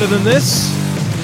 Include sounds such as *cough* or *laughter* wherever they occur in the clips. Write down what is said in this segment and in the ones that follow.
better than this?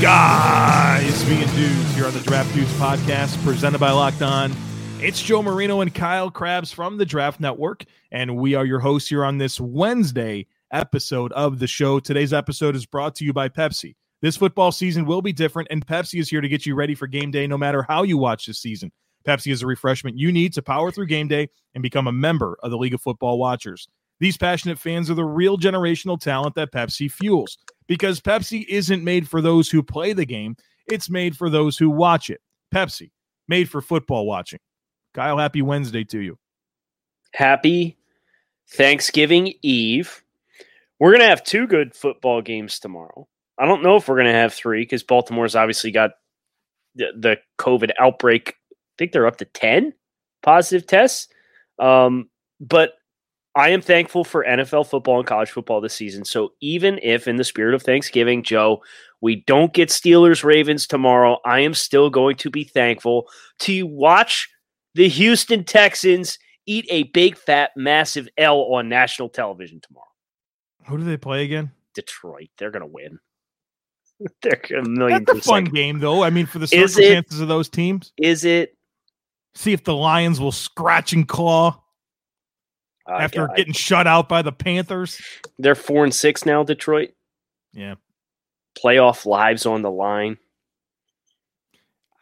Guys being dudes here on the Draft Dudes podcast presented by Locked On. It's Joe Marino and Kyle Crabbs from the Draft Network, and we are your hosts here on this Wednesday episode of the show. Today's episode is brought to you by Pepsi. This football season will be different, and Pepsi is here to get you ready for game day no matter how you watch this season. Pepsi is a refreshment you need to power through game day and become a member of the League of Football Watchers. These passionate fans are the real generational talent that Pepsi fuels because Pepsi isn't made for those who play the game, it's made for those who watch it. Pepsi, made for football watching. Kyle, happy Wednesday to you. Happy Thanksgiving Eve. We're going to have two good football games tomorrow. I don't know if we're going to have three because Baltimore's obviously got the, the COVID outbreak. I think they're up to 10 positive tests. Um, but I am thankful for NFL football and college football this season. So even if, in the spirit of Thanksgiving, Joe, we don't get Steelers Ravens tomorrow, I am still going to be thankful to watch the Houston Texans eat a big, fat, massive L on national television tomorrow. Who do they play again? Detroit. They're going to win. *laughs* They're a million. That's a fun game, though. I mean, for the circumstances of those teams, is it? See if the Lions will scratch and claw uh, after getting shut out by the Panthers. They're four and six now, Detroit. Yeah. Playoff lives on the line.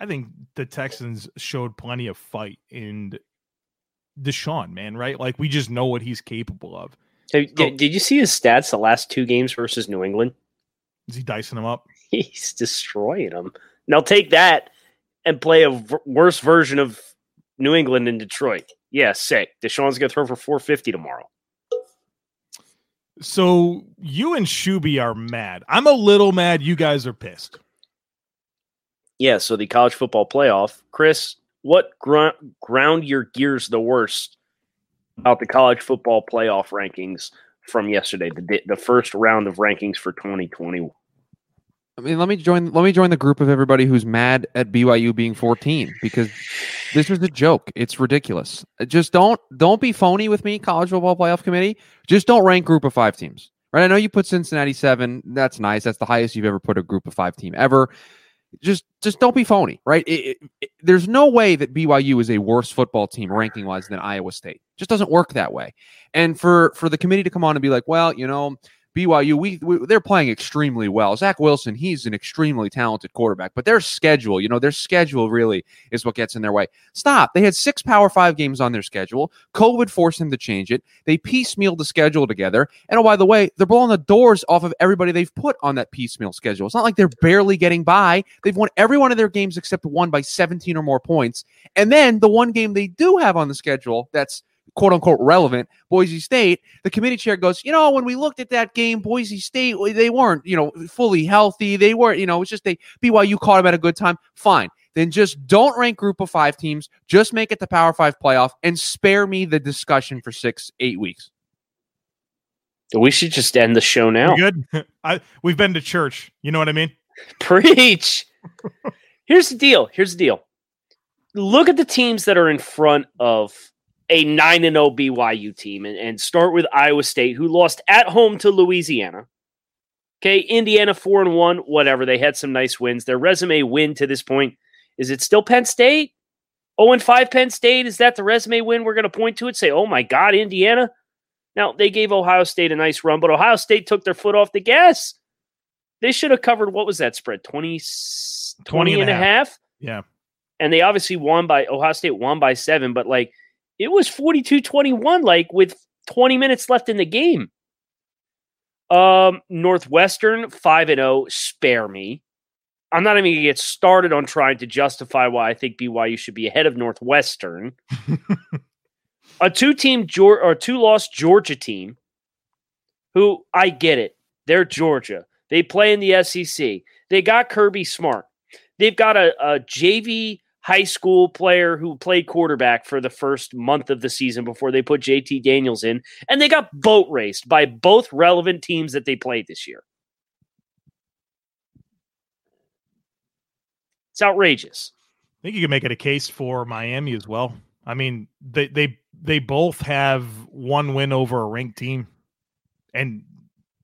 I think the Texans showed plenty of fight in Deshaun, man, right? Like we just know what he's capable of. so, did, did you see his stats the last two games versus New England? Is he dicing them up? *laughs* He's destroying them. Now take that and play a v- worse version of New England in Detroit. Yeah, sick. Deshaun's gonna throw for 450 tomorrow. So you and Shuby are mad. I'm a little mad. You guys are pissed. Yeah. So the college football playoff, Chris. What gr- ground your gears the worst about the college football playoff rankings from yesterday, the the first round of rankings for 2020? I mean, let me join. Let me join the group of everybody who's mad at BYU being 14 because this is a joke. It's ridiculous. Uh, just don't don't be phony with me, college football playoff committee. Just don't rank group of five teams. Right? I know you put Cincinnati seven. That's nice. That's the highest you've ever put a group of five team ever. Just just don't be phony. Right? It, it, it, there's no way that BYU is a worse football team ranking wise than Iowa State. Just doesn't work that way. And for for the committee to come on and be like, well, you know BYU, we, we, they're playing extremely well. Zach Wilson, he's an extremely talented quarterback, but their schedule, you know, their schedule really is what gets in their way. Stop. They had six Power Five games on their schedule. COVID forced them to change it. They piecemeal the schedule together, and oh by the way, they're blowing the doors off of everybody they've put on that piecemeal schedule. It's not like they're barely getting by. They've won every one of their games except one by 17 or more points, and then the one game they do have on the schedule that's quote unquote relevant, Boise State, the committee chair goes, you know, when we looked at that game, Boise State, they weren't, you know, fully healthy. They weren't, you know, it's just they BYU caught them at a good time. Fine. Then just don't rank group of five teams. Just make it the Power Five playoff and spare me the discussion for six, eight weeks. We should just end the show now. We're good. *laughs* I, we've been to church. You know what I mean? *laughs* Preach. *laughs* Here's the deal. Here's the deal. Look at the teams that are in front of a 9 and 0 BYU team and, and start with Iowa State, who lost at home to Louisiana. Okay, Indiana 4 and 1, whatever. They had some nice wins. Their resume win to this point is it still Penn State? 0 and 5 Penn State. Is that the resume win we're going to point to and Say, oh my God, Indiana. Now, they gave Ohio State a nice run, but Ohio State took their foot off the gas. They should have covered, what was that spread? 20, 20, 20 and, and a half. half? Yeah. And they obviously won by, Ohio State won by seven, but like, it was 42 21, like with 20 minutes left in the game. Um, Northwestern 5 and 0, spare me. I'm not even going to get started on trying to justify why I think BYU should be ahead of Northwestern. *laughs* a two team or two loss Georgia team who I get it. They're Georgia. They play in the SEC. They got Kirby Smart. They've got a, a JV high school player who played quarterback for the first month of the season before they put JT Daniels in, and they got boat raced by both relevant teams that they played this year. It's outrageous. I think you can make it a case for Miami as well. I mean, they they they both have one win over a ranked team, and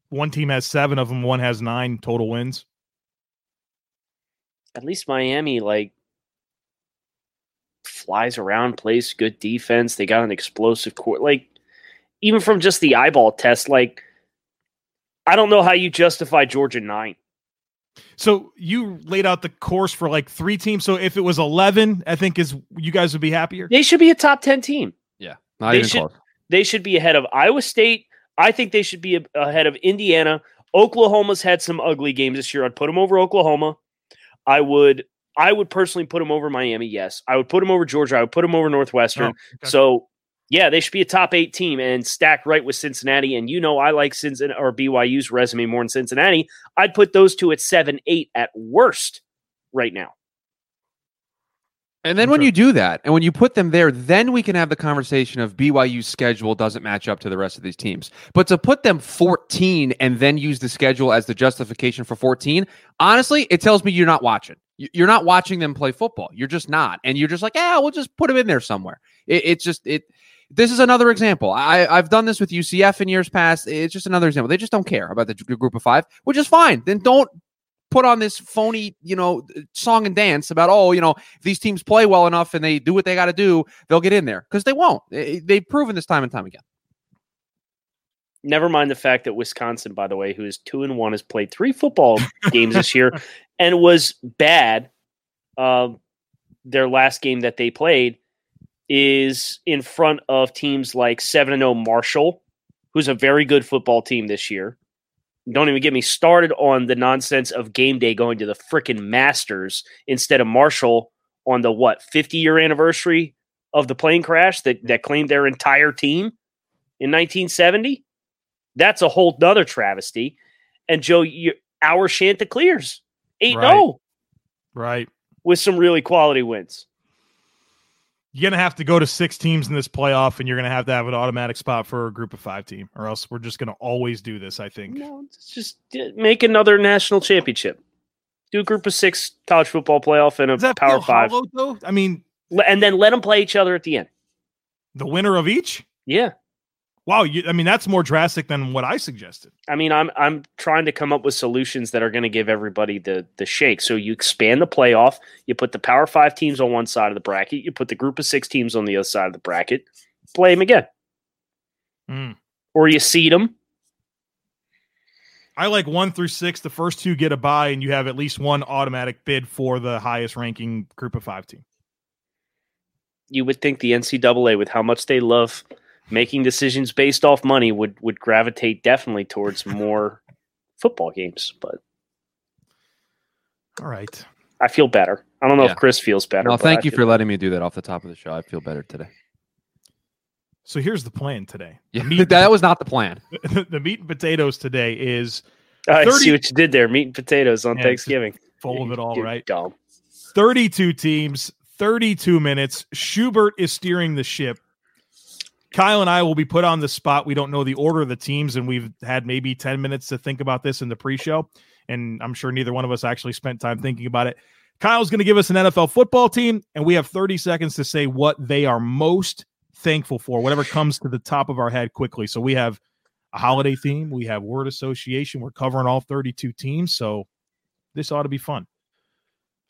one team has seven of them, one has nine total wins. At least Miami, like, flies around, plays good defense. They got an explosive court. Like, even from just the eyeball test, like, I don't know how you justify Georgia nine. So you laid out the course for like three teams. So if it was eleven, I think is you guys would be happier. They should be a top ten team. Yeah, not They even should- close. They should be ahead of Iowa State. I think they should be ahead of Indiana. Oklahoma's had some ugly games this year. I'd put them over Oklahoma. I would. I would personally put them over Miami. Yes, I would put them over Georgia. I would put them over Northwestern. Oh, okay. So yeah, they should be a top eight team and stack right with Cincinnati. And you know, I like Cincinnati or BYU's resume more than Cincinnati. I'd put those two at seven, eight at worst right now. And then when Sure. you do that, and when you put them there, then we can have the conversation of BYU's schedule doesn't match up to the rest of these teams. But to put them 14 and then use the schedule as the justification for 14, honestly, it tells me you're not watching. You- You're not watching them play football. You're just not, and you're just like, yeah, we'll just put them in there somewhere. It, it's just it. This is another example. I, I've done this with UCF in years past. It's just another example. They just don't care about the group of five, which is fine. Then don't put on this phony, you know, song and dance about oh, you know, if these teams play well enough and they do what they got to do, they'll get in there because they won't. They- They've proven this time and time again. Never mind the fact that Wisconsin, by the way, who is two and one, has played three football games this year *laughs* and was bad. Uh, their last game that they played is in front of teams like seven and zero Marshall, who's a very good football team this year. Don't even get me started on the nonsense of game day going to the frickin' Masters instead of Marshall on the what fifty year anniversary of the plane crash that that claimed their entire team in 1970. That's a whole nother travesty. And Joe, you, our Chanticleers eight oh Right. zero right. with some really quality wins. You're gonna have to go to six teams in this playoff, and you're gonna have to have an automatic spot for a group of five team, or else we're just gonna always do this. I think. No, just make another national championship. Do a group of six college football playoff and a Does that power five, hollow, though? I mean, and then let them play each other at the end. the winner of each. Yeah, Wow, you, I mean that's more drastic than what I suggested. I mean, I'm I'm trying to come up with solutions that are going to give everybody the the shake. So you expand the playoff. You put the Power Five teams on one side of the bracket. You put the group of six teams on the other side of the bracket. Play them again, Mm. or you seed them. I like one through six. The first two get a bye, and you have at least one automatic bid for the highest ranking group of five team. You would think the NCAA, with how much they love making decisions based off money, would would gravitate definitely towards *laughs* more football games. But All right. I feel better. I don't know Yeah. if Chris feels better. Well, thank I you feel- for letting me do that off the top of the show. I feel better today. So here's the plan today. Yeah, The *laughs* meat, that was not the plan. *laughs* the meat and potatoes today is I see what you did there. Meat and potatoes on Yeah, Thanksgiving. full of it all, Dude, right? Dumb. 32 teams, 32 minutes. Schubert is steering the ship. Kyle and I will be put on the spot. We don't know the order of the teams, and we've had maybe 10 minutes to think about this in the pre show. And I'm sure neither one of us actually spent time thinking about it. Kyle's going to give us an NFL football team, and we have 30 seconds to say what they are most thankful for, whatever comes to the top of our head quickly. So we have a holiday theme, we have word association. We're covering all 32 teams. So this ought to be fun.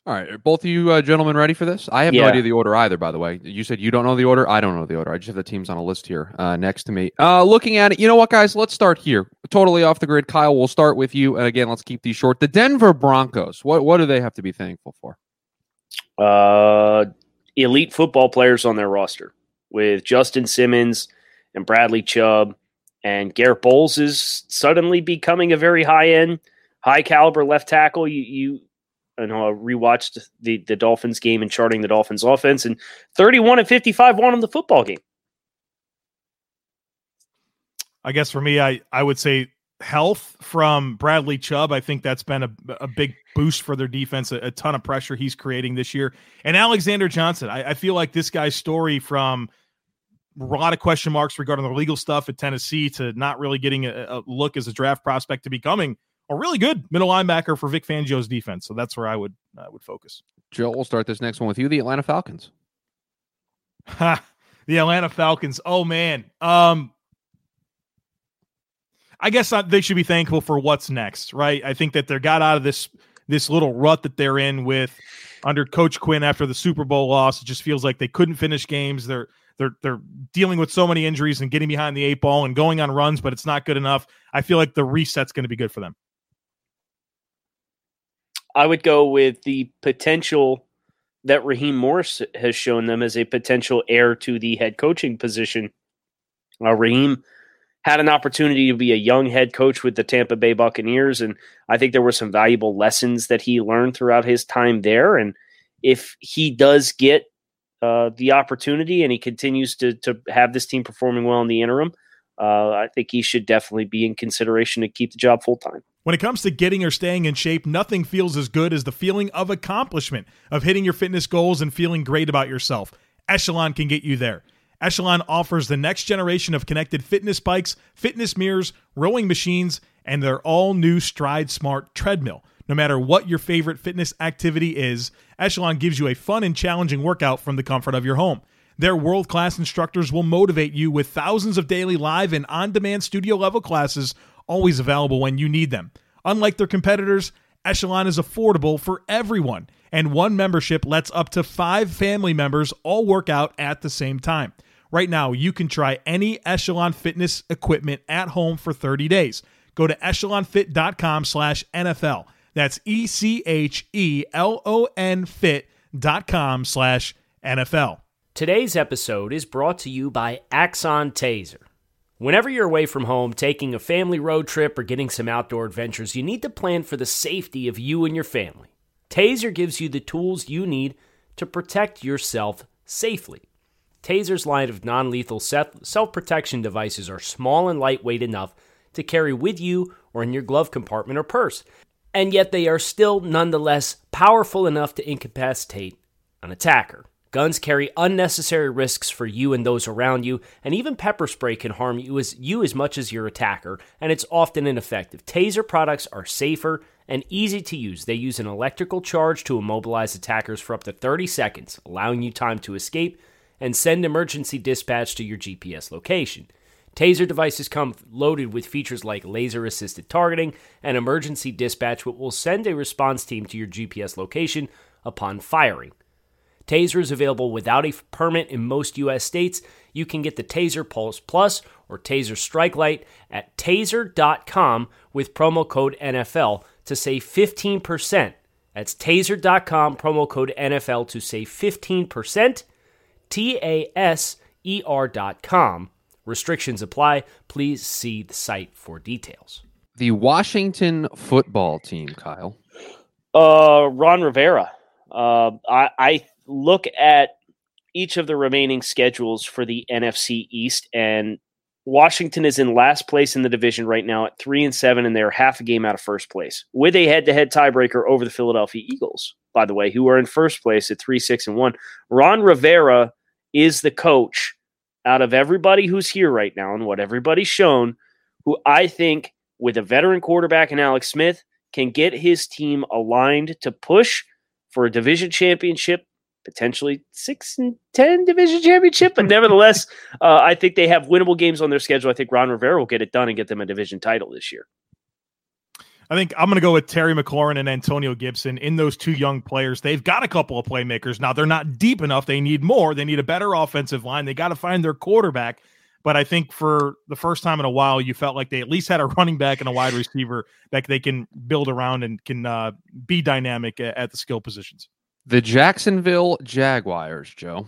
All right, are both of you uh, gentlemen ready for this? I have no idea the order either. By the way, you said you don't know the order. I don't know the order. I just have the teams on a list here uh, next to me. Uh, looking at it, you know what, guys? Let's start here. Totally off the grid. Kyle, we'll start with you. And again, let's keep these short. The Denver Broncos. What what do they have to be thankful for? Uh, elite football players on their roster with Justin Simmons and Bradley Chubb and Garett Bolles is suddenly becoming a very high end, high caliber left tackle. You, you, I know I rewatched the the Dolphins game and charting the Dolphins offense, and thirty one and fifty five won them the football game. I guess for me, I I would say health from Bradley Chubb. I think that's been a, a big boost for their defense. A, a ton of pressure he's creating this year, and Alexander Johnson. I, I feel like this guy's story from a lot of question marks regarding the legal stuff at Tennessee to not really getting a, a look as a draft prospect to becoming a really good middle linebacker for Vic Fangio's defense. So that's where I would I would focus. Joe, we'll start this next one with you. The Atlanta Falcons. Ha, *laughs* the Atlanta Falcons. Oh man. Um I guess they should be thankful for what's next, right? I think that they got out of this this little rut that they're in with under Coach Quinn after the Super Bowl loss. It just feels like they couldn't finish games. They're they're they're dealing with so many injuries and getting behind the eight ball and going on runs, but it's not good enough. I feel like the reset's going to be good for them. I would go with the potential that Raheem Morris has shown them as a potential heir to the head coaching position. Uh, Raheem had an opportunity to be a young head coach with the Tampa Bay Buccaneers, and I think there were some valuable lessons that he learned throughout his time there. And if he does get uh, the opportunity and he continues to to have this team performing well in the interim, uh, I think he should definitely be in consideration to keep the job full time. When it comes to getting or staying in shape, nothing feels as good as the feeling of accomplishment, of hitting your fitness goals and feeling great about yourself. Echelon can get you there. Echelon offers the next generation of connected fitness bikes, fitness mirrors, rowing machines, and their all new Stride Smart treadmill. No matter what your favorite fitness activity is, Echelon gives you a fun and challenging workout from the comfort of your home. Their world class instructors will motivate you with thousands of daily live and on demand studio level classes always available when you need them. Unlike their competitors, Echelon is affordable for everyone, and one membership lets up to five family members all work out at the same time. Right now, you can try any Echelon fitness equipment at home for 30 days. Go to echelonfit.com slash NFL. That's E-C-H-E-L-O-N fit.com slash NFL. Today's episode is brought to you by Axon Taser. Whenever you're away from home, taking a family road trip, or getting some outdoor adventures, you need to plan for the safety of you and your family. Taser gives you the tools you need to protect yourself safely. Taser's line of non lethal self protection devices are small and lightweight enough to carry with you or in your glove compartment or purse, and yet they are still nonetheless powerful enough to incapacitate an attacker. Guns carry unnecessary risks for you and those around you, and even pepper spray can harm you as, you as much as your attacker, and it's often ineffective. Taser products are safer and easy to use. They use an electrical charge to immobilize attackers for up to 30 seconds, allowing you time to escape and send emergency dispatch to your GPS location. Taser devices come loaded with features like laser assisted targeting and emergency dispatch, which will send a response team to your GPS location upon firing. Taser is available without a permit in most U.S. states. You can get the Taser Pulse Plus or Taser Strike Light at taser.com with promo code NFL to save 15%. That's taser.com, promo code NFL to save 15%. T A S E R.com. Restrictions apply. Please see the site for details. The Washington football team, Kyle. Uh, Ron Rivera. Uh, I, I look at each of the remaining schedules for the NFC East, and Washington is in last place in the division right now at three and seven, and they're half a game out of first place with a head-to-head tiebreaker over the Philadelphia Eagles. By the way, who are in first place at three six and one. Ron Rivera is the coach out of everybody who's here right now, and what everybody's shown, who I think with a veteran quarterback and Alex Smith can get his team aligned to push for a division championship potentially six and ten division championship. But nevertheless, *laughs* uh, I think they have winnable games on their schedule. I think Ron Rivera will get it done and get them a division title this year. I think I'm going to go with Terry McLaurin and Antonio Gibson in those two young players. They've got a couple of playmakers. Now, they're not deep enough. They need more. They need a better offensive line. They got to find their quarterback. But I think for the first time in a while, you felt like they at least had a running back and a wide receiver that they can build around and can uh, be dynamic at, at the skill positions. The Jacksonville Jaguars, Joe.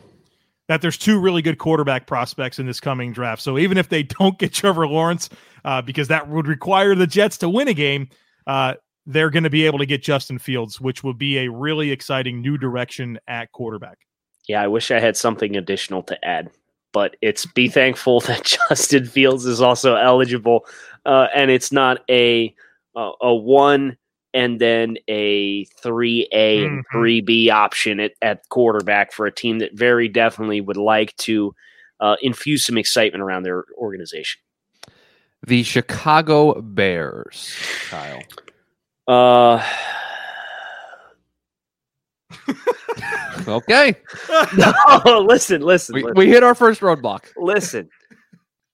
That there's two really good quarterback prospects in this coming draft. So even if they *laughs* don't get Trevor Lawrence, uh, because that would require the Jets to win a game, uh, they're going to be able to get Justin Fields, which will be a really exciting new direction at quarterback. Yeah, I wish I had something additional to add, but it's be thankful that *laughs* Justin Fields is also eligible, uh, and it's not a a one and then a 3A and 3B mm-hmm. option at, at quarterback for a team that very definitely would like to uh, infuse some excitement around their organization. The Chicago Bears, Kyle. Uh, *laughs* okay. *laughs* no, listen, listen. We, listen. we hit our first roadblock. Listen,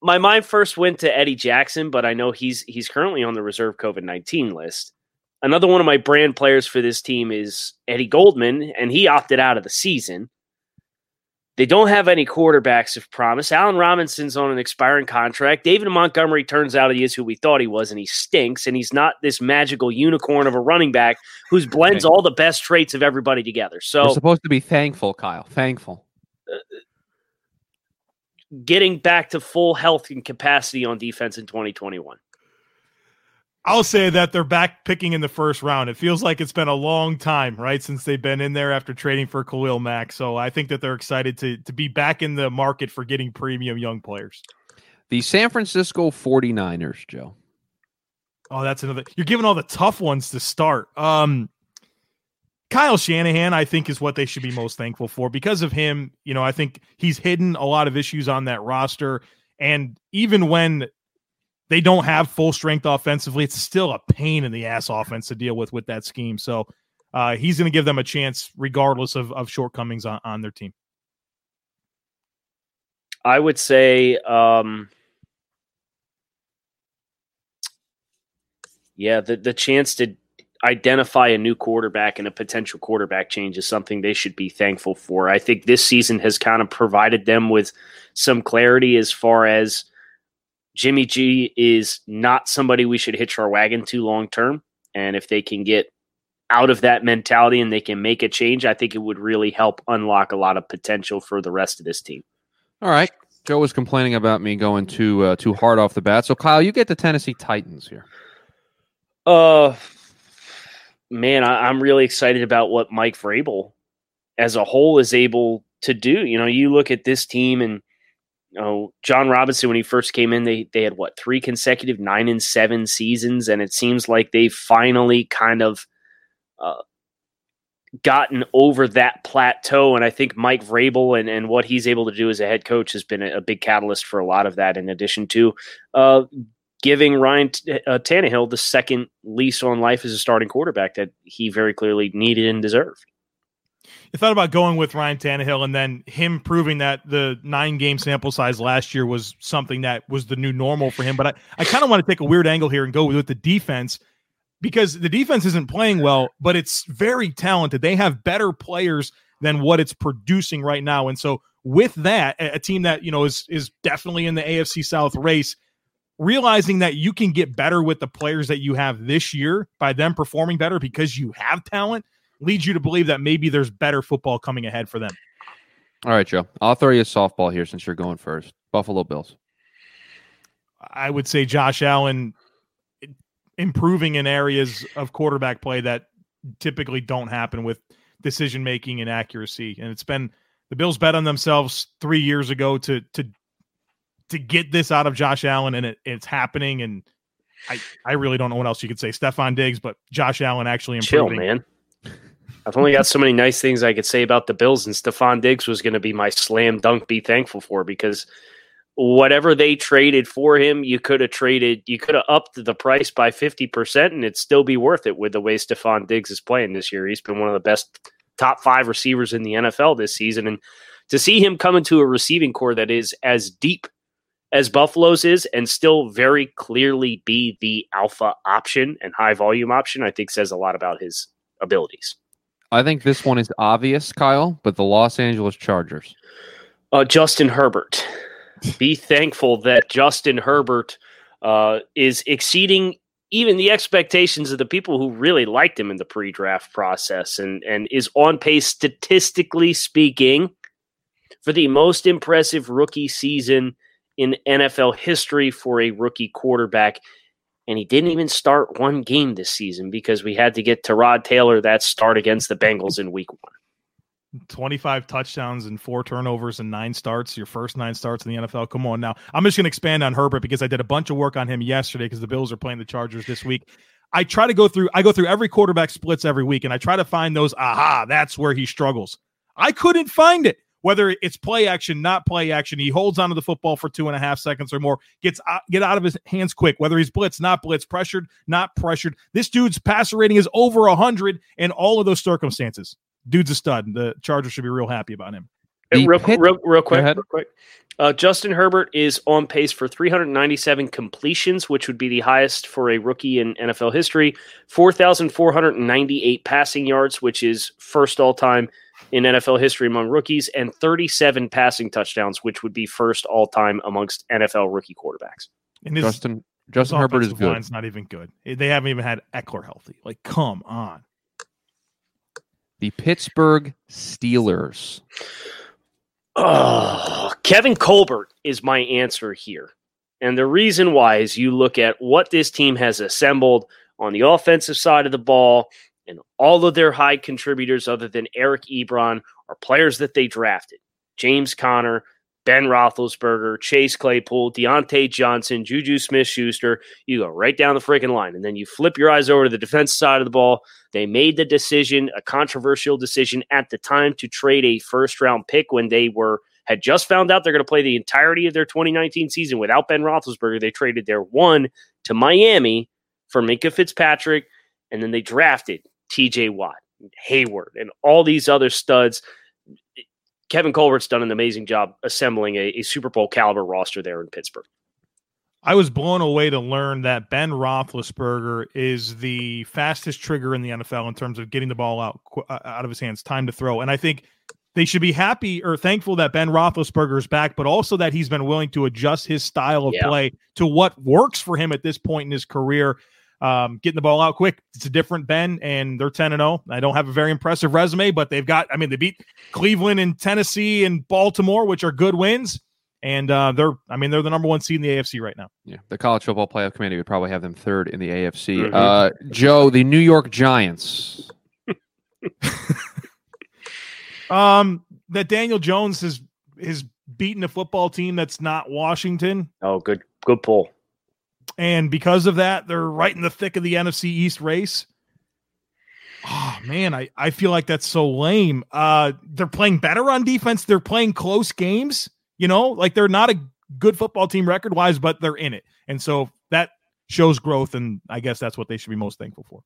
my mind first went to Eddie Jackson, but I know he's he's currently on the reserve COVID nineteen list. Another one of my brand players for this team is Eddie Goldman, and he opted out of the season. They don't have any quarterbacks of promise. Allen Robinson's on an expiring contract. David Montgomery turns out he is who we thought he was, and he stinks. And he's not this magical unicorn of a running back who blends all the best traits of everybody together. So We're supposed to be thankful, Kyle. Thankful. getting back to full health and capacity on defense in 2021. I'll say that they're back picking in the first round. It feels like it's been a long time, right, since they've been in there after trading for Khalil Mack. So I think that they're excited to to be back in the market for getting premium young players. The San Francisco 49ers, Joe. Oh, that's another. You're giving all the tough ones to start. Um, Kyle Shanahan, I think, is what they should be most thankful for because of him. You know, I think he's hidden a lot of issues on that roster, and even when they don't have full strength offensively, it's still a pain in the ass offense to deal with with that scheme. So uh, he's going to give them a chance, regardless of, of shortcomings on, on their team. I would say, um, yeah, the the chance to identify a new quarterback and a potential quarterback change is something they should be thankful for. I think this season has kind of provided them with some clarity as far as Jimmy G is not somebody we should hitch our wagon to long term. And if they can get out of that mentality and they can make a change, I think it would really help unlock a lot of potential for the rest of this team. All right. Joe was complaining about me going too uh, too hard off the bat. So Kyle, you get the Tennessee Titans here. Uh man, I, I'm really excited about what Mike Vrabel as a whole is able to do. You know, you look at this team and you know, Jon Robinson when he first came in, they they had what three consecutive nine and seven seasons, and it seems like they've finally kind of uh, gotten over that plateau. And I think Mike Vrabel and and what he's able to do as a head coach has been a, a big catalyst for a lot of that. In addition to uh, giving Ryan uh, Tannehill the second lease on life as a starting quarterback that he very clearly needed and deserved. I thought about going with Ryan Tannehill and then him proving that the nine game sample size last year was something that was the new normal for him. But I, I kind of want to take a weird angle here and go with the defense because the defense isn't playing well, but it's very talented. They have better players than what it's producing right now. And so with that, a team that, you know, is is definitely in the AFC South race, realizing that you can get better with the players that you have this year by them performing better because you have talent leads you to believe that maybe there's better football coming ahead for them. All right, Joe. I'll throw you a softball here since you're going first. Buffalo Bills. I would say Josh Allen improving in areas of quarterback play that typically don't happen with decision making and accuracy. And it's been the Bills bet on themselves three years ago to to to get this out of Josh Allen, and it, it's happening. And I I really don't know what else you could say. Stefon Diggs, but Josh Allen actually improving. Chill, man. I've only got so many nice things I could say about the Bills, and Stefon Diggs was going to be my slam dunk be thankful for because whatever they traded for him, you could have traded, you could have upped the price by 50%, and it'd still be worth it with the way Stefon Diggs is playing this year. He's been one of the best top five receivers in the NFL this season. And to see him come into a receiving core that is as deep as Buffalo's is and still very clearly be the alpha option and high volume option, I think says a lot about his abilities. I think this one is obvious, Kyle, but the Los Angeles Chargers. Uh, Justin Herbert. Be thankful that Justin Herbert uh, is exceeding even the expectations of the people who really liked him in the pre-draft process and and is on pace statistically speaking for the most impressive rookie season in NFL history for a rookie quarterback and he didn't even start one game this season because we had to get Tyrod Taylor that start against the Bengals in week 1. 25 touchdowns and four turnovers and nine starts, your first nine starts in the NFL. Come on now. I'm just going to expand on Herbert because I did a bunch of work on him yesterday because the Bills are playing the Chargers this week. I try to go through I go through every quarterback splits every week and I try to find those aha, that's where he struggles. I couldn't find it. Whether it's play action, not play action, he holds onto the football for two and a half seconds or more, gets out, get out of his hands quick. Whether he's blitz, not blitz, pressured, not pressured. This dude's passer rating is over hundred in all of those circumstances dude's a stud. The Chargers should be real happy about him. The real, Pit- real, real quick, real quick. Uh, Justin Herbert is on pace for 397 completions, which would be the highest for a rookie in NFL history. 4,498 passing yards, which is first all time in NFL history among rookies, and 37 passing touchdowns, which would be first all time amongst NFL rookie quarterbacks. And his, Justin his Justin Herbert is good. line's not even good. They haven't even had Ekeler healthy. Like, come on. The Pittsburgh Steelers. Oh, Kevin Colbert is my answer here. And the reason why is you look at what this team has assembled on the offensive side of the ball, and all of their high contributors, other than Eric Ebron, are players that they drafted. James Conner, Ben Roethlisberger, Chase Claypool, Diontae Johnson, Juju Smith Schuster. You go right down the freaking line. And then you flip your eyes over to the defense side of the ball. They made the decision, a controversial decision at the time, to trade a first round pick when they were had just found out they're going to play the entirety of their 2019 season without Ben Roethlisberger. They traded their one to Miami for Minkah Fitzpatrick, and then they drafted TJ Watt, Heyward, and all these other studs. Kevin Colbert's done an amazing job assembling a, a Super Bowl caliber roster there in Pittsburgh. I was blown away to learn that Ben Roethlisberger is the fastest trigger in the NFL in terms of getting the ball out uh, out of his hands, time to throw. And I think they should be happy or thankful that Ben Roethlisberger is back, but also that he's been willing to adjust his style of Yeah. play to what works for him at this point in his career. Um, getting the ball out quick. It's a different Ben, and they're 10 and 0. I don't have a very impressive resume, but they've got, I mean, they beat Cleveland and Tennessee and Baltimore, which are good wins. And uh, they're, I mean, they're the number one seed in the AFC right now. Yeah, the college football playoff committee would probably have them third in the AFC. Mhm. Uh, Joe, the New York Giants. *laughs* Um, that Daniel Jones has has beaten a football team that's not Washington, Oh, good, good pull. And because of that, they're right in the thick of the NFC East race. Oh man, I, I feel like that's so lame. Uh, they're playing better on defense. They're playing close games. You know, like they're not a good football team record wise, but they're in it, and so that shows growth. And I guess that's what they should be most thankful for.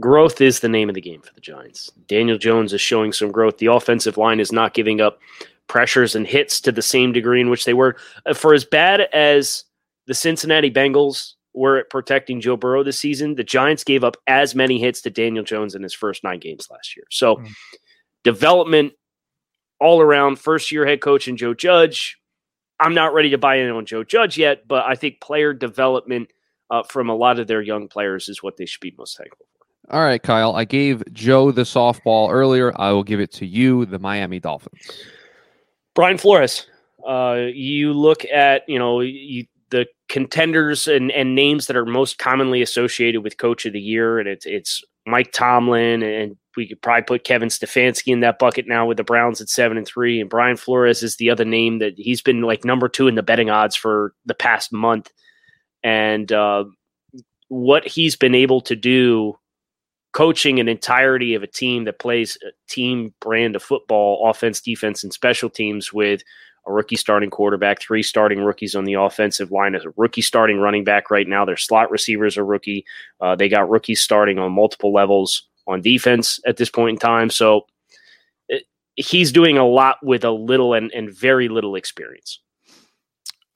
growth is the name of the game for the Giants. Daniel Jones is showing some growth. The offensive line is not giving up pressures and hits to the same degree in which they were. Uh, For as bad as the Cincinnati Bengals were at protecting Joe Burrow this season, the Giants gave up as many hits to Daniel Jones in his first nine games last year. So, Mm. development all around, first year head coach and Joe Judge. I'm not ready to buy in on Joe Judge yet, but I think player development uh, from a lot of their young players is what they should be most thankful for. All right, Kyle. I gave Joe the softball earlier. I will give it to you, the Miami Dolphins. Brian Flores. Uh, you look at you know you, the contenders and, and names that are most commonly associated with Coach of the Year, and it's it's Mike Tomlin, and we could probably put Kevin Stefanski in that bucket now with the Browns at seven and three, and Brian Flores is the other name that he's been like number two in the betting odds for the past month, and uh, what he's been able to do coaching an entirety of a team that plays a team brand of football, offense, defense, and special teams with a rookie starting quarterback, three starting rookies on the offensive line, a rookie starting running back right now. Their slot receivers are rookie. Uh, they got rookies starting on multiple levels on defense at this point in time. So it, he's doing a lot with a little and, and very little experience.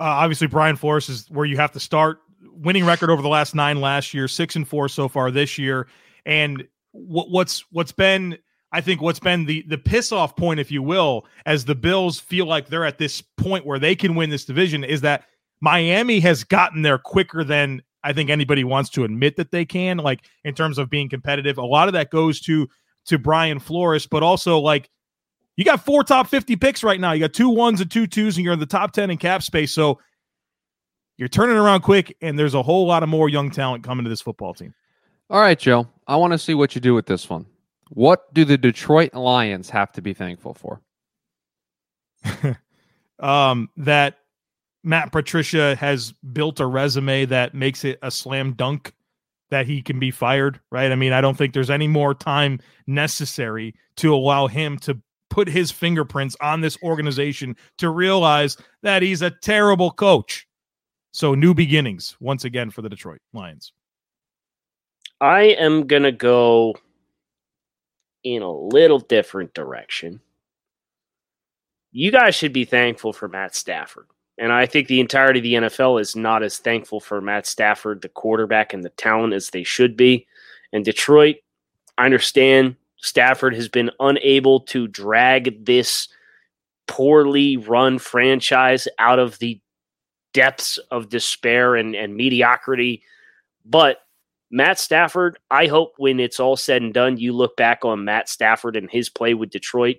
Uh, obviously, Brian Flores is where you have to start. Winning record over the last nine last year, six and four so far this year. And what, what's what's been, I think, what's been the the piss off point, if you will, as the Bills feel like they're at this point where they can win this division, is that Miami has gotten there quicker than I think anybody wants to admit that they can. Like in terms of being competitive, a lot of that goes to to Brian Flores, but also like you got four top 50 picks right now. You got two ones and two twos, and you're in the top 10 in cap space. So you're turning around quick, and there's a whole lot of more young talent coming to this football team. All right, Joe. I want to see what you do with this one. What do the Detroit Lions have to be thankful for? *laughs* um, that Matt Patricia has built a resume that makes it a slam dunk that he can be fired, right? I mean, I don't think there's any more time necessary to allow him to put his fingerprints on this organization to realize that he's a terrible coach. So, new beginnings once again for the Detroit Lions. I am going to go in a little different direction. you guys should be thankful for Matt Stafford. And I think the entirety of the NFL is not as thankful for Matt Stafford, the quarterback, and the talent as they should be. And Detroit, I understand Stafford has been unable to drag this poorly run franchise out of the depths of despair and, and mediocrity. But Matt Stafford, I hope when it's all said and done, you look back on Matt Stafford and his play with Detroit,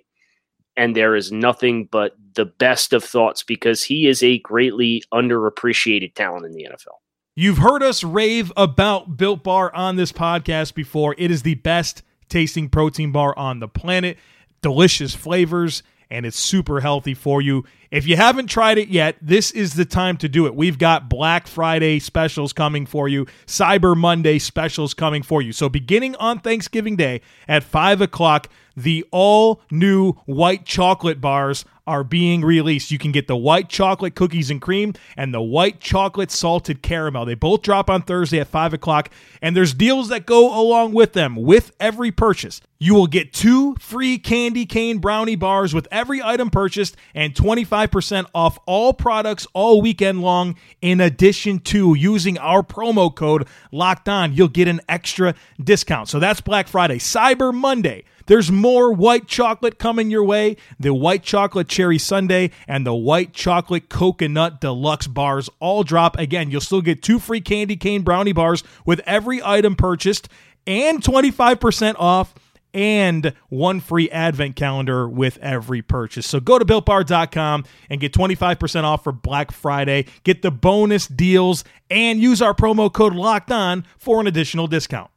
and there is nothing but the best of thoughts because he is a greatly underappreciated talent in the NFL. You've heard us rave about Built Bar on this podcast before. It is the best tasting protein bar on the planet. Delicious flavors and it's super healthy for you. If you haven't tried it yet, this is the time to do it. We've got Black Friday specials coming for you, Cyber Monday specials coming for you. So, beginning on Thanksgiving Day at 5 o'clock, the all new white chocolate bars are being released. You can get the white chocolate cookies and cream and the white chocolate salted caramel. They both drop on Thursday at 5 o'clock, and there's deals that go along with them with every purchase. You will get two free candy cane brownie bars with every item purchased and 25% off all products all weekend long. In addition to using our promo code locked on, you'll get an extra discount. So that's Black Friday. Cyber Monday. There's more white chocolate coming your way. The white chocolate cherry sundae and the white chocolate coconut deluxe bars all drop. Again, you'll still get two free candy cane brownie bars with every item purchased and 25% off and one free advent calendar with every purchase. So go to builtbar.com and get 25% off for Black Friday. Get the bonus deals and use our promo code locked on for an additional discount.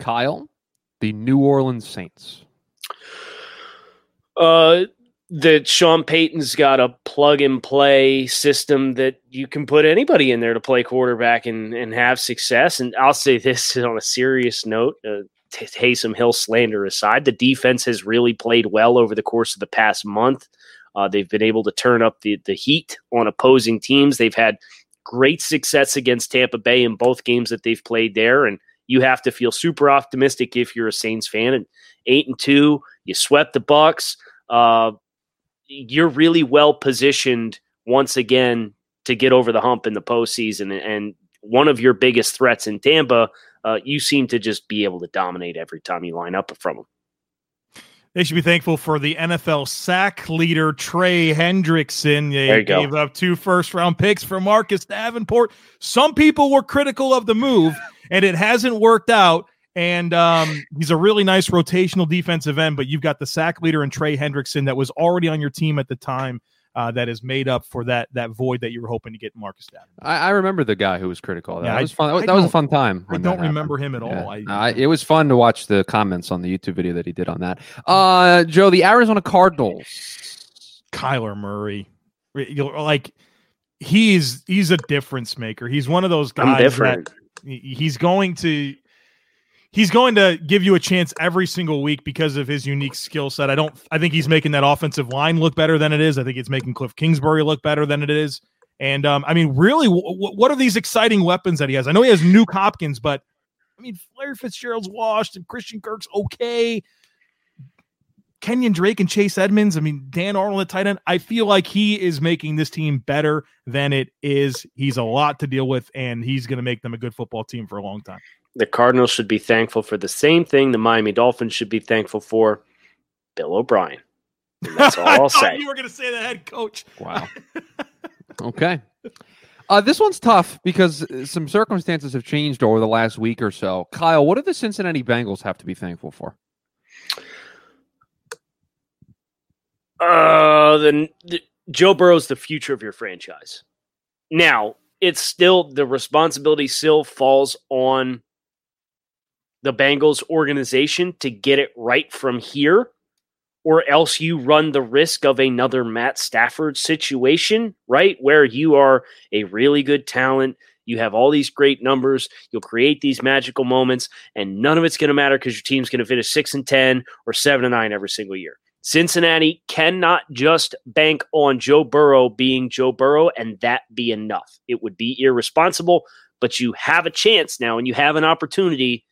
Kyle, the New Orleans Saints. Uh, that Sean Payton's got a plug and play system that you can put anybody in there to play quarterback and, and have success. And I'll say this *laughs* on a serious note. Uh, Taysom Hill slander aside, the defense has really played well over the course of the past month. Uh, they've been able to turn up the, the heat on opposing teams. They've had great success against Tampa Bay in both games that they've played there. And you have to feel super optimistic if you're a Saints fan. And eight and two, you swept the Bucs. Uh, you're really well positioned once again to get over the hump in the postseason. And one of your biggest threats in Tampa uh, you seem to just be able to dominate every time you line up from them. They should be thankful for the NFL sack leader Trey Hendrickson. They gave go. up two first round picks for Marcus Davenport. Some people were critical of the move, and it hasn't worked out. And um, he's a really nice rotational defensive end, but you've got the sack leader and Trey Hendrickson that was already on your team at the time uh, that is made up for that that void that you were hoping to get Marcus Davenport. I, I remember the guy who was critical. That, yeah, that was fun. That, that was a fun time. I don't remember him at all. Yeah. I, it was fun to watch the comments on the YouTube video that he did on that. Uh, Joe, the Arizona Cardinals. Kyler Murray, like he's he's a difference maker. He's one of those guys that he's going to he's going to give you a chance every single week because of his unique skill set. I don't. I think he's making that offensive line look better than it is. I think it's making Cliff Kingsbury look better than it is. And um, I mean, really, w- what are these exciting weapons that he has? I know he has Nuk Hopkins, but I mean, Larry Fitzgerald's washed and Christian Kirk's okay. Kenyan Drake and Chase Edmonds. I mean, Dan Arnold at tight end. I feel like he is making this team better than it is. He's a lot to deal with, and he's going to make them a good football team for a long time the Cardinals should be thankful for the same thing the Miami Dolphins should be thankful for Bill O'Brien. And that's *laughs* all I'll say. You were going to say the head coach. Wow. *laughs* okay. Uh, this one's tough because some circumstances have changed over the last week or so. Kyle, what do the Cincinnati Bengals have to be thankful for? Uh, the, the Joe Burrow's the future of your franchise. Now, it's still the responsibility still falls on the Bengals organization to get it right from here, or else you run the risk of another Matt Stafford situation, right? Where you are a really good talent. You have all these great numbers. You'll create these magical moments, and none of it's going to matter because your team's going to finish six and 10 or seven and nine every single year. Cincinnati cannot just bank on Joe Burrow being Joe Burrow and that be enough. It would be irresponsible, but you have a chance now and you have an opportunity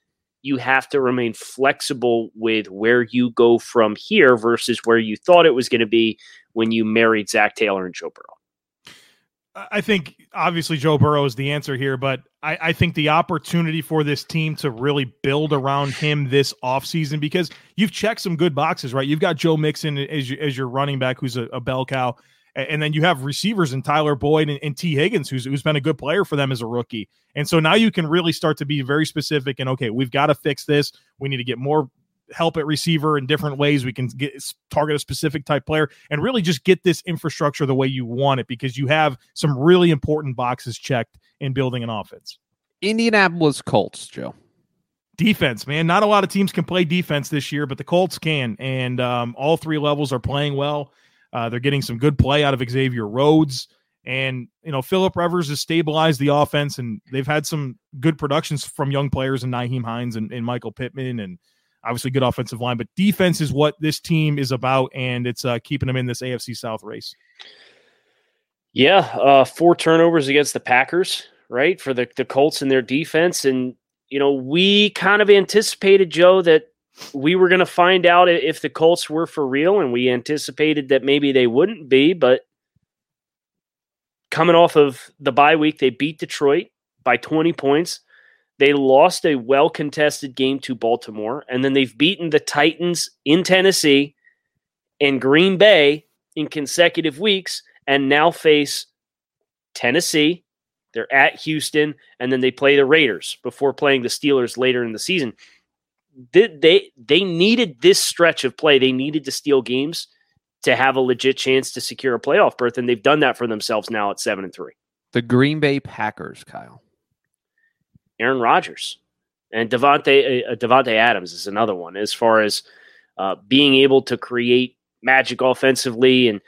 you have to remain flexible with where you go from here versus where you thought it was going to be when you married Zac Taylor and Joe Burrow. I think obviously Joe Burrow is the answer here, but I, I, think the opportunity for this team to really build around him this offseason because you've checked some good boxes, right? You've got Joe Mixon as, as your running back, who's a, a bell cow. And then you have receivers in Tyler Boyd and, and Tee Higgins, who's, who's been a good player for them as a rookie. And so now you can really start to be very specific and okay, we've got to fix this. We need to get more help at receiver in different ways. We can get target a specific type player and really just get this infrastructure the way you want it because you have some really important boxes checked in building an offense. Indianapolis Colts, Joe. Defense, man. Not a lot of teams can play defense this year, but the Colts can. And um, all three levels are playing well. Uh, they're getting some good play out of Xavier Rhodes. And, you know, Philip Rivers has stabilized the offense, and they've had some good productions from young players and Nyheim Hines and, and Michael Pittman and obviously good offensive line, but defense is what this team is about, and it's uh, keeping them in this AFC South race. Yeah, uh, four turnovers against the Packers, right, for the, the Colts and their defense. And, you know, we kind of anticipated, Joe, that we were going to find out if the Colts were for real, and we anticipated that maybe they wouldn't be. But coming off of the bye week, they beat Detroit by 20 points. They lost a well contested game to Baltimore, and then they've beaten the Titans in Tennessee and Green Bay in consecutive weeks, and now face Tennessee. They're at Houston, and then they play the Raiders before playing the Steelers later in the season. They, they, they needed this stretch of play. They needed to steal games to have a legit chance to secure a playoff berth, and they've done that for themselves now at seven and three. The Green Bay Packers, Kyle. Aaron Rodgers and Davante uh, Davante Adams is another one as far as uh, being able to create magic offensively and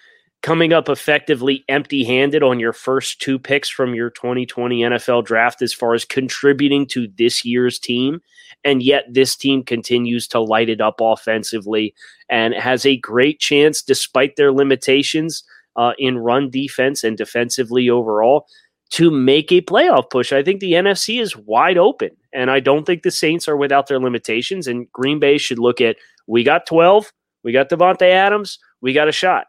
coming up effectively empty-handed on your first two picks from your 2020 NFL draft as far as contributing to this year's team and yet this team continues to light it up offensively and has a great chance despite their limitations uh, in run defense and defensively overall to make a playoff push. I think the NFC is wide open, and I don't think the Saints are without their limitations. And Green Bay should look at we got 12, we got Davante Adams, we got a shot.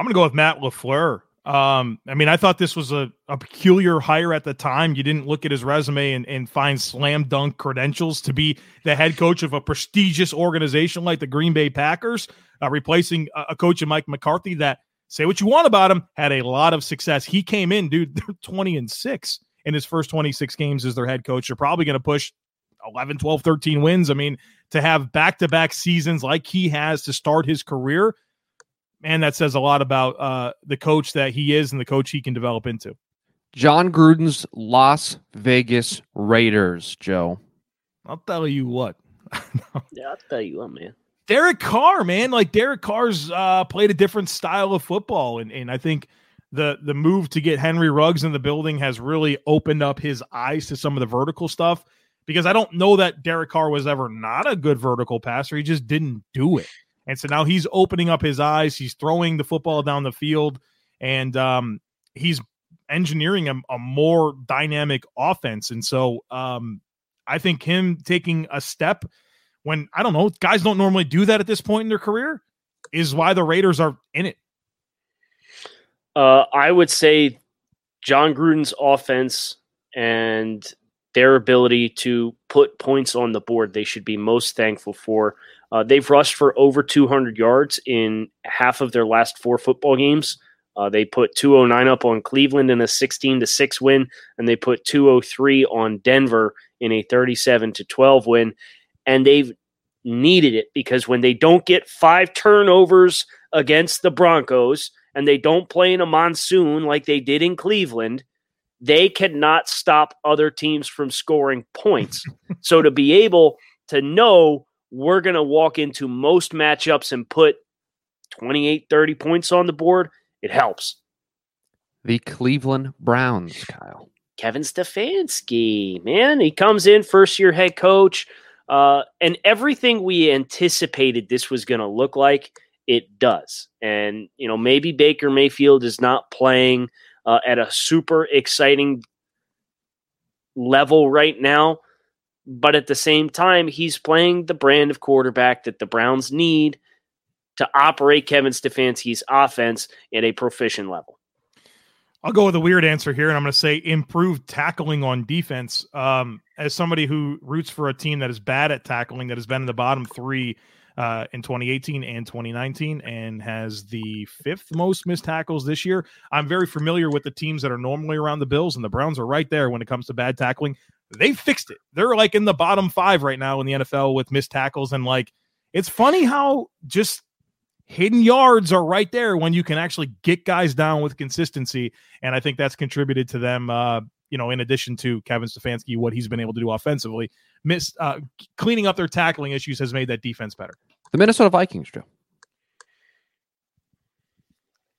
I'm going to go with Matt LaFleur. Um, I mean, I thought this was a, a peculiar hire at the time. You didn't look at his resume and, and find slam dunk credentials to be the head coach of a prestigious organization like the Green Bay Packers, uh, replacing a, a coach of Mike McCarthy that say what you want about him, had a lot of success. He came in, dude, *laughs* 20 and 6 in his first 26 games as their head coach. They're probably going to push 11, 12, 13 wins. I mean, to have back to back seasons like he has to start his career, man, that says a lot about uh, the coach that he is and the coach he can develop into. Jon Gruden's Las Vegas Raiders, Joe. I'll tell you what. *laughs* yeah, I'll tell you what, man. Derek Carr, man, like Derek Carr's uh, played a different style of football, and and I think the the move to get Henry Ruggs in the building has really opened up his eyes to some of the vertical stuff. Because I don't know that Derek Carr was ever not a good vertical passer; he just didn't do it. And so now he's opening up his eyes. He's throwing the football down the field, and um, he's engineering a, a, more dynamic offense. And so um, I think him taking a step when I don't know, guys don't normally do that at this point in their career, is why the Raiders are in it. Uh, I would say Jon Gruden's offense and their ability to put points on the board, they should be most thankful for. Uh, they've rushed for over 200 yards in half of their last four football games. Uh, they put 209 up on Cleveland in a 16 to 6 win, and they put 203 on Denver in a 37 to 12 win and they've needed it because when they don't get five turnovers against the Broncos and they don't play in a monsoon like they did in Cleveland, they cannot stop other teams from scoring points. *laughs* so to be able to know we're going to walk into most matchups and put 28, 30 points on the board, it helps. The Cleveland Browns, Kyle. Kevin Stefanski, man, he comes in first year head coach. Uh, and everything we anticipated this was going to look like, it does. And, you know, maybe Baker Mayfield is not playing uh, at a super exciting level right now, but at the same time, he's playing the brand of quarterback that the Browns need to operate Kevin Stefanski's offense at a proficient level. I'll go with a weird answer here, and I'm going to say improved tackling on defense. Um, as somebody who roots for a team that is bad at tackling, that has been in the bottom three uh, in 2018 and 2019, and has the fifth most missed tackles this year, I'm very familiar with the teams that are normally around the Bills, and the Browns are right there when it comes to bad tackling. They fixed it. They're like in the bottom five right now in the NFL with missed tackles, and like it's funny how just hidden yards are right there when you can actually get guys down with consistency. And I think that's contributed to them, uh, you know, in addition to Kevin Stefanski, what he's been able to do offensively. Miss uh, cleaning up their tackling issues has made that defense better. The Minnesota Vikings, Joe.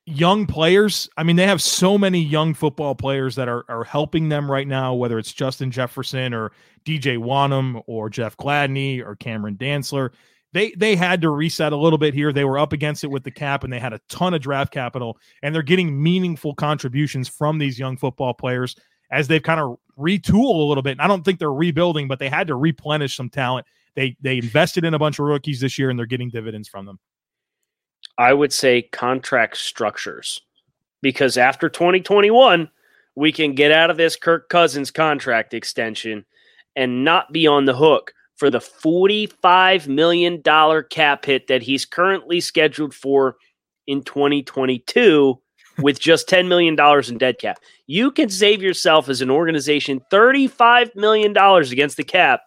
Young players. I mean, they have so many young football players that are, are helping them right now, whether it's Justin Jefferson or DJ Wonnum or Jeff Gladney or Cameron Dantzler they they had to reset a little bit here. They were up against it with the cap, and they had a ton of draft capital, and they're getting meaningful contributions from these young football players as they've kind of retool a little bit. And I don't think they're rebuilding, but they had to replenish some talent. They they invested in a bunch of rookies this year, and they're getting dividends from them. I would say contract structures, because after 2021, we can get out of this Kirk Cousins contract extension and not be on the hook for the $45 million cap hit that he's currently scheduled for in 2022 *laughs* with just $10 million in dead cap. You can save yourself as an organization $35 million against the cap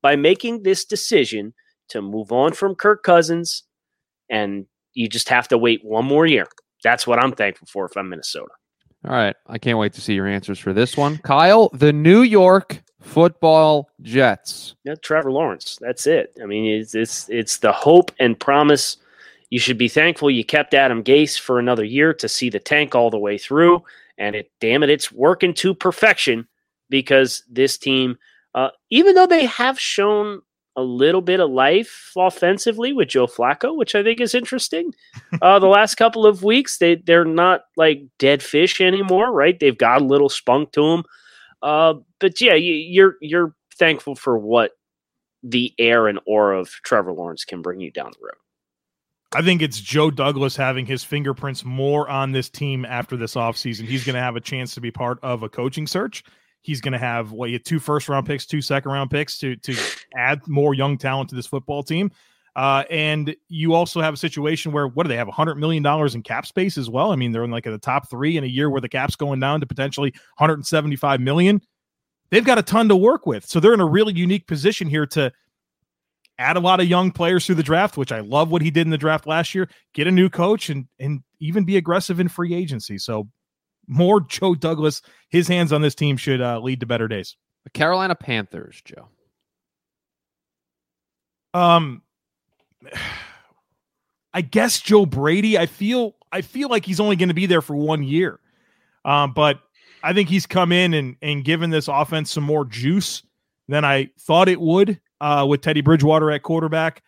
by making this decision to move on from Kirk Cousins. And you just have to wait one more year. That's what I'm thankful for if I'm Minnesota. All right. I can't wait to see your answers for this one. Kyle, the New York football Jets. Yeah, Trevor Lawrence. That's it. I mean, it's it's it's the hope and promise. You should be thankful you kept Adam Gase for another year to see the tank all the way through. And it, damn it, it's working to perfection because this team, uh, even though they have shown a little bit of life offensively with Joe Flacco, which I think is interesting. Uh, the last couple of weeks, they they're not like dead fish anymore, right? They've got a little spunk to them. Uh, but yeah, you, you're you're thankful for what the air and aura of Trevor Lawrence can bring you down the road. I think it's Joe Douglas having his fingerprints more on this team after this offseason. He's going to have a chance to be part of a coaching search. He's going to have what you two first round picks, two second round picks to to add more young talent to this football team. Uh, and you also have a situation where what do they have? hundred million dollars in cap space as well. I mean, they're in like the top three in a year where the cap's going down to potentially 175 million. They've got a ton to work with, so they're in a really unique position here to add a lot of young players through the draft, which I love what he did in the draft last year. Get a new coach and and even be aggressive in free agency. So more Joe Douglas, his hands on this team should uh, lead to better days. The Carolina Panthers, Joe. Um, I guess Joe Brady. I feel I feel like he's only going to be there for one year, um, but I think he's come in and and given this offense some more juice than I thought it would uh, with Teddy Bridgewater at quarterback.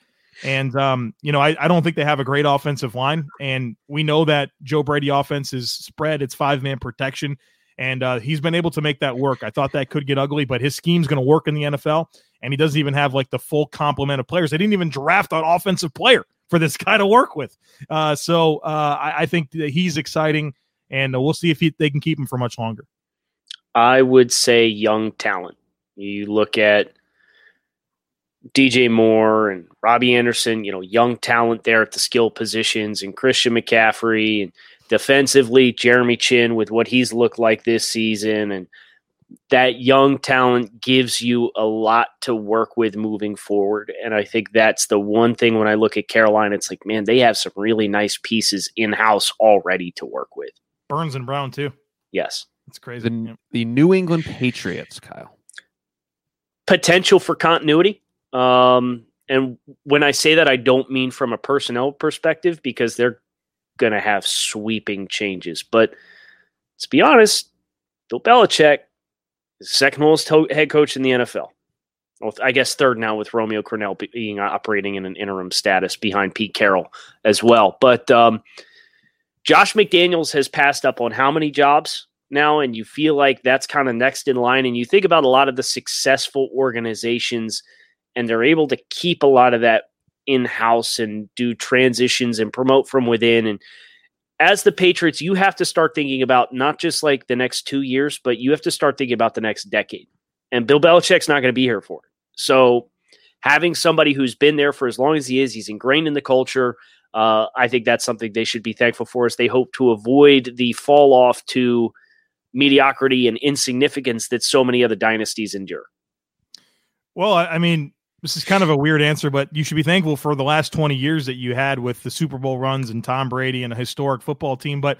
And um, you know, I, I don't think they have a great offensive line, and we know that Joe Brady offense is spread. It's five man protection, and uh, he's been able to make that work. I thought that could get ugly, but his scheme's going to work in the NFL, and he doesn't even have like the full complement of players. They didn't even draft an offensive player for this guy to work with. Uh, so uh, I, I, think that he's exciting, and uh, we'll see if he, they can keep him for much longer. I would say young talent. You look at DJ Moore and Robby Anderson, you know, young talent there at the skill positions, and Christian McCaffrey, and defensively, Jeremy Chinn with what he's looked like this season, and that young talent gives you a lot to work with moving forward. And I think that's the one thing when I look at Carolina, it's like, man, they have some really nice pieces in house already to work with. Burns and Brown, too. Yes. It's crazy. The, the New England Patriots, Kyle. Potential for continuity. Um, and when I say that, I don't mean from a personnel perspective because they're going to have sweeping changes. But let's be honest, Bill Belichick is second most head coach in the NFL. Well, I guess third now with Romeo Crennel being operating in an interim status behind Pete Carroll as well. But um, Josh McDaniels has passed up on how many jobs now and you feel like that's kind of next in line and you think about a lot of the successful organizations and they're able to keep a lot of that in house and do transitions and promote from within and as the Patriots, you have to start thinking about not just like the next two years, but you have to start thinking about the next decade. And Bill Belichick's not going to be here for it. So having somebody who's been there for as long as he is, he's ingrained in the culture. Uh, I think that's something they should be thankful for as they hope to avoid the fall off to mediocrity and insignificance that so many other dynasties endure. Well, I mean, this is kind of a weird answer, but you should be thankful for the last 20 years that you had with the Super Bowl runs and Tom Brady and a historic football team. But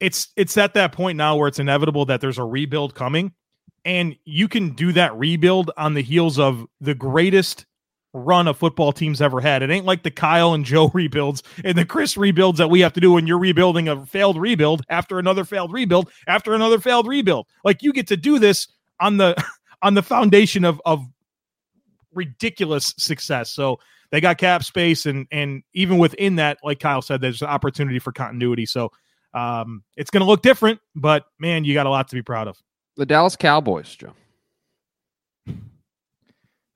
it's it's at that point now where it's inevitable that there's a rebuild coming. And you can do that rebuild on the heels of the greatest run a football team's ever had. It ain't like the Kyle and Joe *laughs* rebuilds and the Chris rebuilds that we have to do when you're rebuilding a failed rebuild after another failed rebuild after another failed rebuild. Like you get to do this on the *laughs* on the foundation of of ridiculous success. So they got cap space and and even within that, like Kyle said, there's an opportunity for continuity. So um, it's going to look different, but man, you got a lot to be proud of. The Dallas Cowboys, Joe.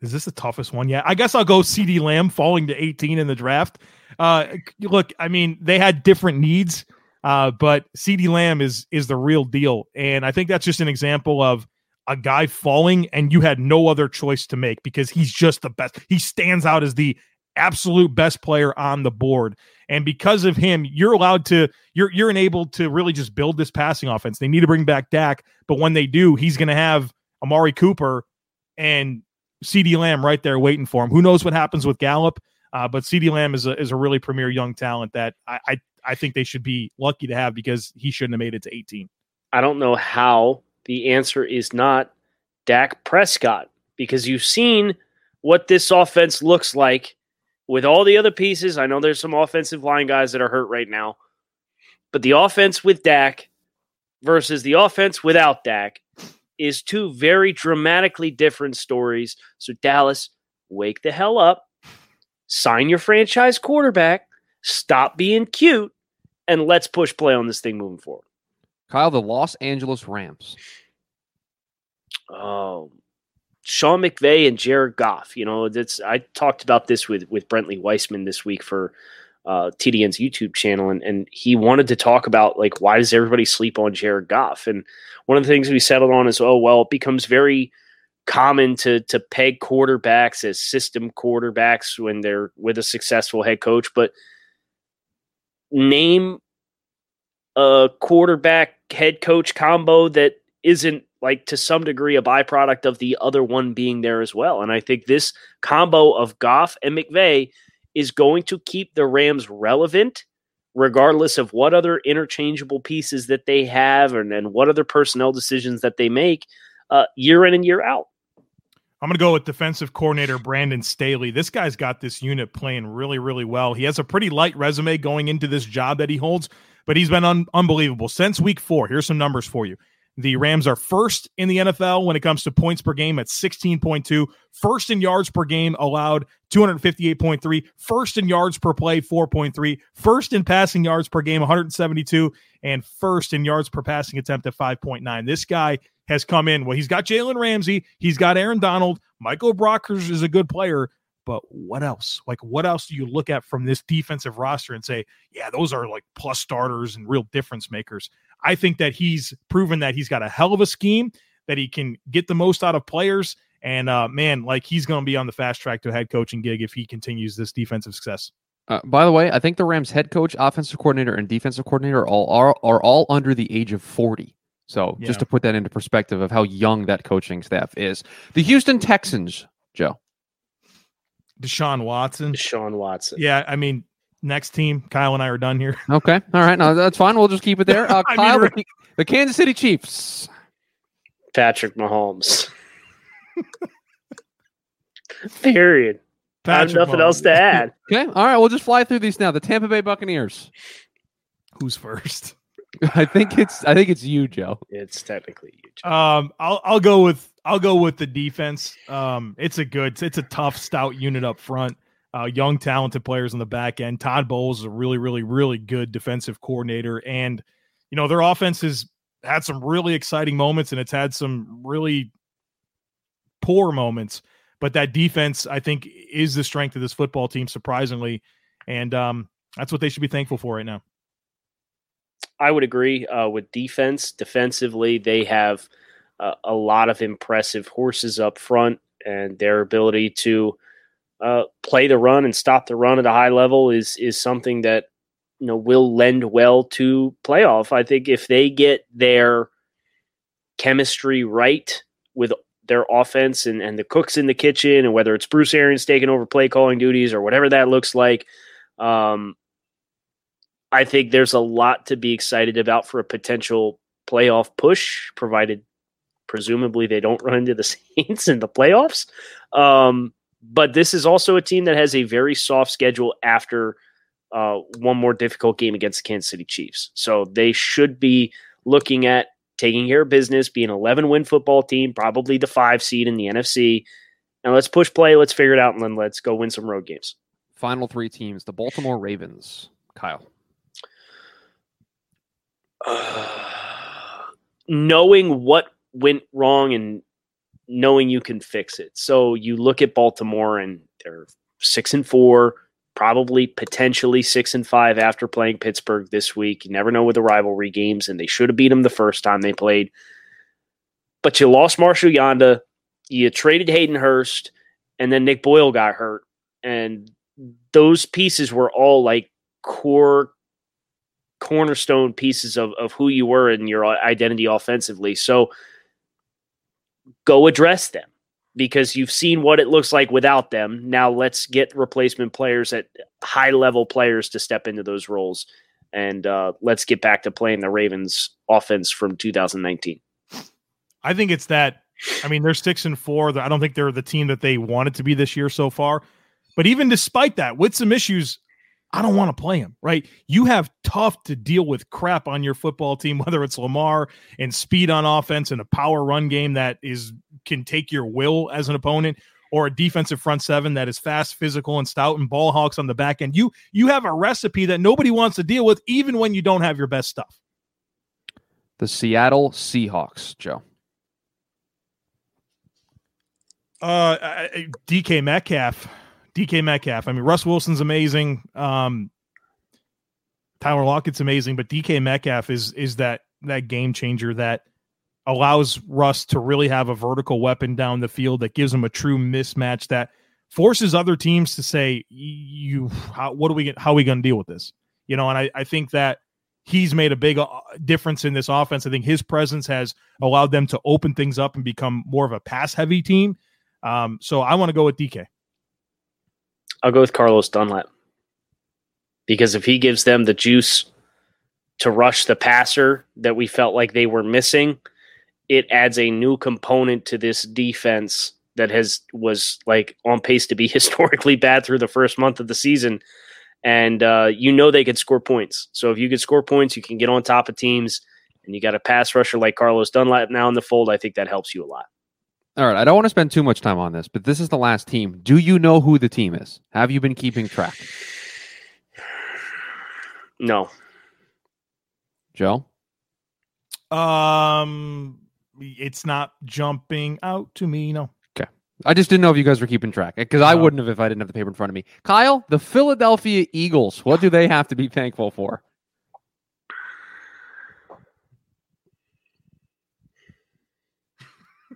Is this the toughest one yet? I guess I'll go CeeDee Lamb falling to 18 in the draft. Uh, look, I mean, they had different needs, uh, but CeeDee Lamb is is the real deal, and I think that's just an example of a guy falling and you had no other choice to make because he's just the best. He stands out as the absolute best player on the board. And because of him, you're allowed to you're you're enabled to really just build this passing offense. They need to bring back Dak, but when they do, he's going to have Amari Cooper and CeeDee Lamb right there waiting for him. Who knows what happens with Gallup? Uh, but CeeDee Lamb is a is a really premier young talent that I, I I think they should be lucky to have because he shouldn't have made it to 18. I don't know how the answer is not Dak Prescott because you've seen what this offense looks like with all the other pieces. I know there's some offensive line guys that are hurt right now, but the offense with Dak versus the offense without Dak is two very dramatically different stories. So, Dallas, wake the hell up, sign your franchise quarterback, stop being cute, and let's push play on this thing moving forward. Kyle, the Los Angeles Rams. Oh, Sean McVay and Jared Goff. You know, that's I talked about this with with Brentley Weissman this week for uh, TDN's YouTube channel, and and he wanted to talk about like why does everybody sleep on Jared Goff? And one of the things we settled on is oh well, it becomes very common to to peg quarterbacks as system quarterbacks when they're with a successful head coach, but name a quarterback head coach combo that isn't like to some degree a byproduct of the other one being there as well. And I think this combo of Goff and McVay is going to keep the Rams relevant regardless of what other interchangeable pieces that they have and, and what other personnel decisions that they make uh, year in and year out. I'm going to go with defensive coordinator Brandon Staley. This guy's got this unit playing really, really well. He has a pretty light resume going into this job that he holds, but he's been un- unbelievable since week four. Here's some numbers for you. The Rams are first in the NFL when it comes to points per game at 16.2, first in yards per game allowed 258.3, first in yards per play 4.3, first in passing yards per game 172, and first in yards per passing attempt at 5.9. This guy has come in. Well, he's got Jalen Ramsey, he's got Aaron Donald, Michael Brockers is a good player, but what else? Like, what else do you look at from this defensive roster and say, yeah, those are like plus starters and real difference makers? I think that he's proven that he's got a hell of a scheme, that he can get the most out of players. And uh, man, like he's going to be on the fast track to a head coaching gig if he continues this defensive success. Uh, by the way, I think the Rams head coach, offensive coordinator, and defensive coordinator all are, are all under the age of forty. So yeah. just to put that into perspective of how young that coaching staff is, the Houston Texans, Joe. Deshaun Watson. Deshaun Watson. Yeah, I mean, next team. Kyle and I are done here. *laughs* Okay, all right, no, that's fine. We'll just keep it there. *laughs* Uh, Kyle, mean, the, the Kansas City Chiefs. Patrick Mahomes. Period. Patrick I have nothing Mahomes. else to add. *laughs* Okay, all right, we'll just fly through these now. The Tampa Bay Buccaneers. Who's first? I think it's I think it's you, Joe. It's technically you. Joe. Um, I'll I'll go with I'll go with the defense. Um, it's a good, it's a tough, stout unit up front. Uh, young, talented players on the back end. Todd Bowles is a really, really, really good defensive coordinator, and you know their offense has had some really exciting moments and it's had some really poor moments. But that defense, I think, is the strength of this football team, surprisingly. And um, that's what they should be thankful for right now. I would agree uh, with defense. Defensively, they have uh, a lot of impressive horses up front, and their ability to uh, play the run and stop the run at a high level is is something that you know will lend well to playoff. I think if they get their chemistry right with their offense and, and the cooks in the kitchen, and whether it's Bruce Arians taking over play calling duties or whatever that looks like, um, I think there's a lot to be excited about for a potential playoff push, provided presumably they don't run into the *laughs* Saints in the playoffs. Um, but this is also a team that has a very soft schedule after uh, one more difficult game against the Kansas City Chiefs. So they should be looking at taking care of business, being an 11 win football team, probably the five seed in the NFC. Now let's push play, let's figure it out, and then let's go win some road games. Final three teams the Baltimore Ravens. Kyle. Uh, *sighs* knowing what went wrong and knowing you can fix it. So you look at Baltimore and they're six and four, probably potentially six and five after playing Pittsburgh this week. You never know with the rivalry games, and they should have beat them the first time they played. But you lost Marshall Yanda, you traded Hayden Hurst, and then Nick Boyle got hurt. And those pieces were all like core cornerstone pieces of, of who you were and your identity offensively. So go address them because you've seen what it looks like without them. Now let's get replacement players at high level players to step into those roles. And uh, let's get back to playing the Ravens offense from 2019. I think it's that. I mean, they're six and four. I don't think they're the team that they wanted to be this year so far. But even despite that, with some issues, I don't want to play him, right? You have tough to deal with crap on your football team, *laughs* whether it's Lamar and speed on offense and a power run game that is can take your will as an opponent, or a defensive front seven that is fast, physical, and stout, and ball hawks on the back end. You you have a recipe that nobody wants to deal with, even when you don't have your best stuff. The Seattle Seahawks, Joe. Uh, DK Metcalf DK Metcalf. I mean, Russ Wilson's amazing. Um, Tyler Lockett's amazing, but DK Metcalf is is that that game changer that allows Russ to really have a vertical weapon down the field that gives him a true mismatch that forces other teams to say, "You, how, what are we? How are we going to deal with this?" You know, and I, I think that he's made a big uh, difference in this offense. I think his presence has allowed them to open things up and become more of a pass heavy team. Um, so I want to go with DK. I'll go with Carlos Dunlap because if he gives them the juice to rush the passer that we felt like they were missing, it adds a new component to this defense that has was like on pace to be *laughs* historically bad through the first month of the season. And uh, you know they could score points. So if you could score points, you can get on top of teams, and you got a pass rusher like Carlos Dunlap now in the fold. I think that helps you a lot. All right, I don't want to spend too much time on this, but this is the last team. Do you know who the team is? Have you been keeping track? No. Joe? Um it's not jumping out to me, no. Okay. I just didn't know if you guys were keeping track because I wouldn't have if I didn't have the paper in front of me. Kyle, the Philadelphia Eagles, what do they have to be thankful for?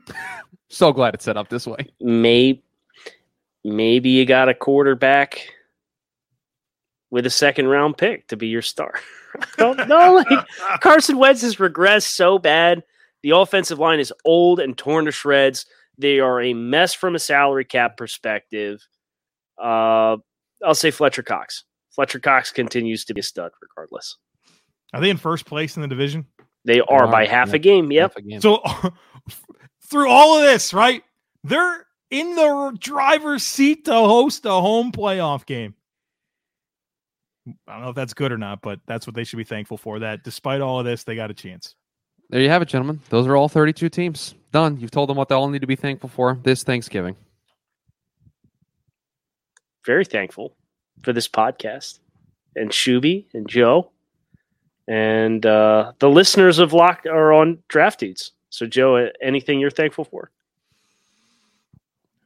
*laughs* So glad it's set up this way. Maybe, maybe you got a quarterback with a second round pick to be your star. *laughs* no, *laughs* like Carson Wentz has regressed so bad. The offensive line is old and torn to shreds. They are a mess from a salary cap perspective. Uh, I'll say Fletcher Cox. Fletcher Cox continues to be a stud regardless. Are they in first place in the division? They are, by half yeah, a game. Yep. A game. So *laughs* through all of this, right? They're in the driver's seat to host a home playoff game. I don't know if that's good or not, but that's what they should be thankful for. That despite all of this, they got a chance. There you have it, gentlemen. Those are all 32 teams. Done. You've told them what they all need to be thankful for this Thanksgiving. Very thankful for this podcast and Shuby and Joe and uh, the listeners of Lock are on Draft Dudes. So, Joe, anything you're thankful for?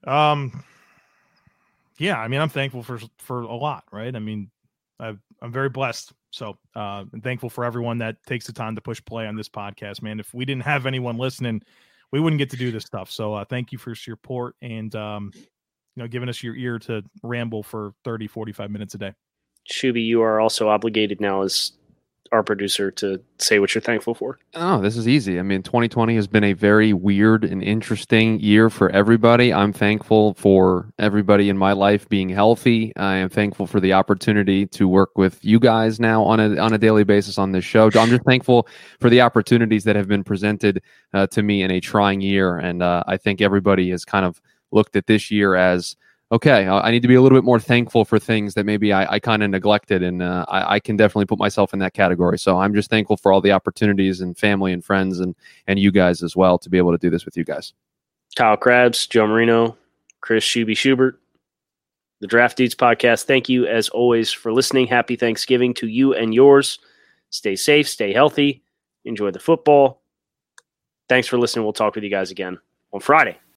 Um, yeah, I mean, I'm thankful for for a lot, right? I mean, i am very blessed. So, uh, I'm thankful for everyone that takes the time to push play on this podcast, man. If we didn't have anyone listening, we wouldn't get to do this stuff. So, uh, thank you for your support and, um, you know, giving us your ear to ramble for 30, 45 minutes a day. Shuby, you are also obligated now as our producer to say what you're thankful for. Oh, this is easy. I mean, 2020 has been a very weird and interesting year for everybody. I'm thankful for everybody in my life being healthy. I am thankful for the opportunity to work with you guys now on a on a daily basis on this show. I'm just thankful for the opportunities that have been presented uh, to me in a trying year, and uh, I think everybody has kind of looked at this year as okay, I need to be a little bit more thankful for things that maybe I, I kind of neglected, and uh, I, I, can definitely put myself in that category. So I'm just thankful for all the opportunities and family and friends and and you guys as well to be able to do this with you guys. Kyle Crabbs, Joe Marino, Chris Shuby Schubert, the Draft Dudes podcast. Thank you as always for listening. Happy Thanksgiving to you and yours. Stay safe, stay healthy, enjoy the football. Thanks for listening. We'll talk with you guys again on Friday.